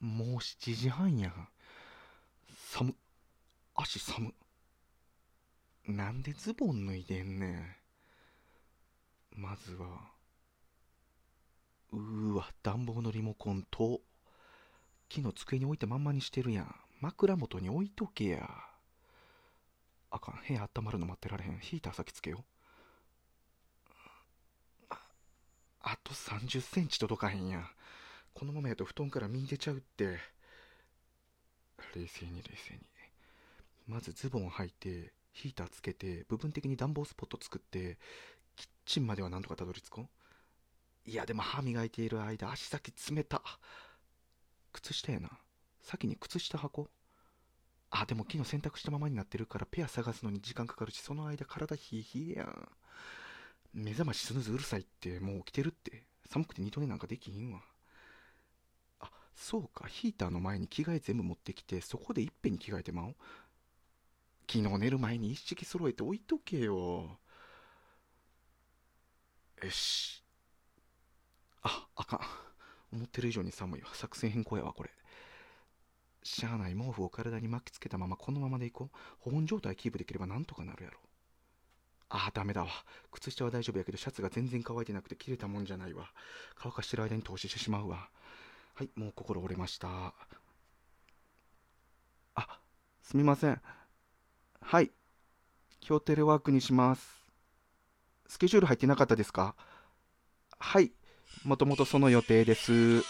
もう7時半やん。寒、足寒。なんでズボン脱いでんねん。まずは、うーわ、暖房のリモコンと、昨日机に置いたまんまにしてるやん。枕元に置いとけや。あかん、部屋温まるの待ってられへん。ヒーター先つけよ。ああと30センチ届かへんやん。このままやと布団から身出ちゃうって。冷静に冷静に。まずズボン履いて、ヒーターつけて、部分的に暖房スポット作って、キッチンまではなんとかたどり着こう。いや、でも歯磨いている間、足先冷た。靴下やな。先に靴下履こう。あ、でも昨日洗濯したままになってるからペア探すのに時間かかるし、その間体冷え冷えやん。目覚ましスヌーズうるさいってもう起きてるって。寒くて二度寝なんかできひんわ。そうか。ヒーターの前に着替え全部持ってきて、そこでいっぺんに着替えてまおう？昨日寝る前に一式揃えて置いとけよ。よし。あ、あかん。思ってる以上に寒いわ。作戦変更やわ、これ。しゃあない毛布を体に巻きつけたままこのままでいこう。保温状態キープできればなんとかなるやろ。ああ、ダメだわ。靴下は大丈夫やけど、シャツが全然乾いてなくて切れたもんじゃないわ。乾かしてる間に投資してしまうわ。はい、もう心折れました。あ、すみません。はい。今日テレワークにします。スケジュール入ってなかったですか？はい。もともとその予定です。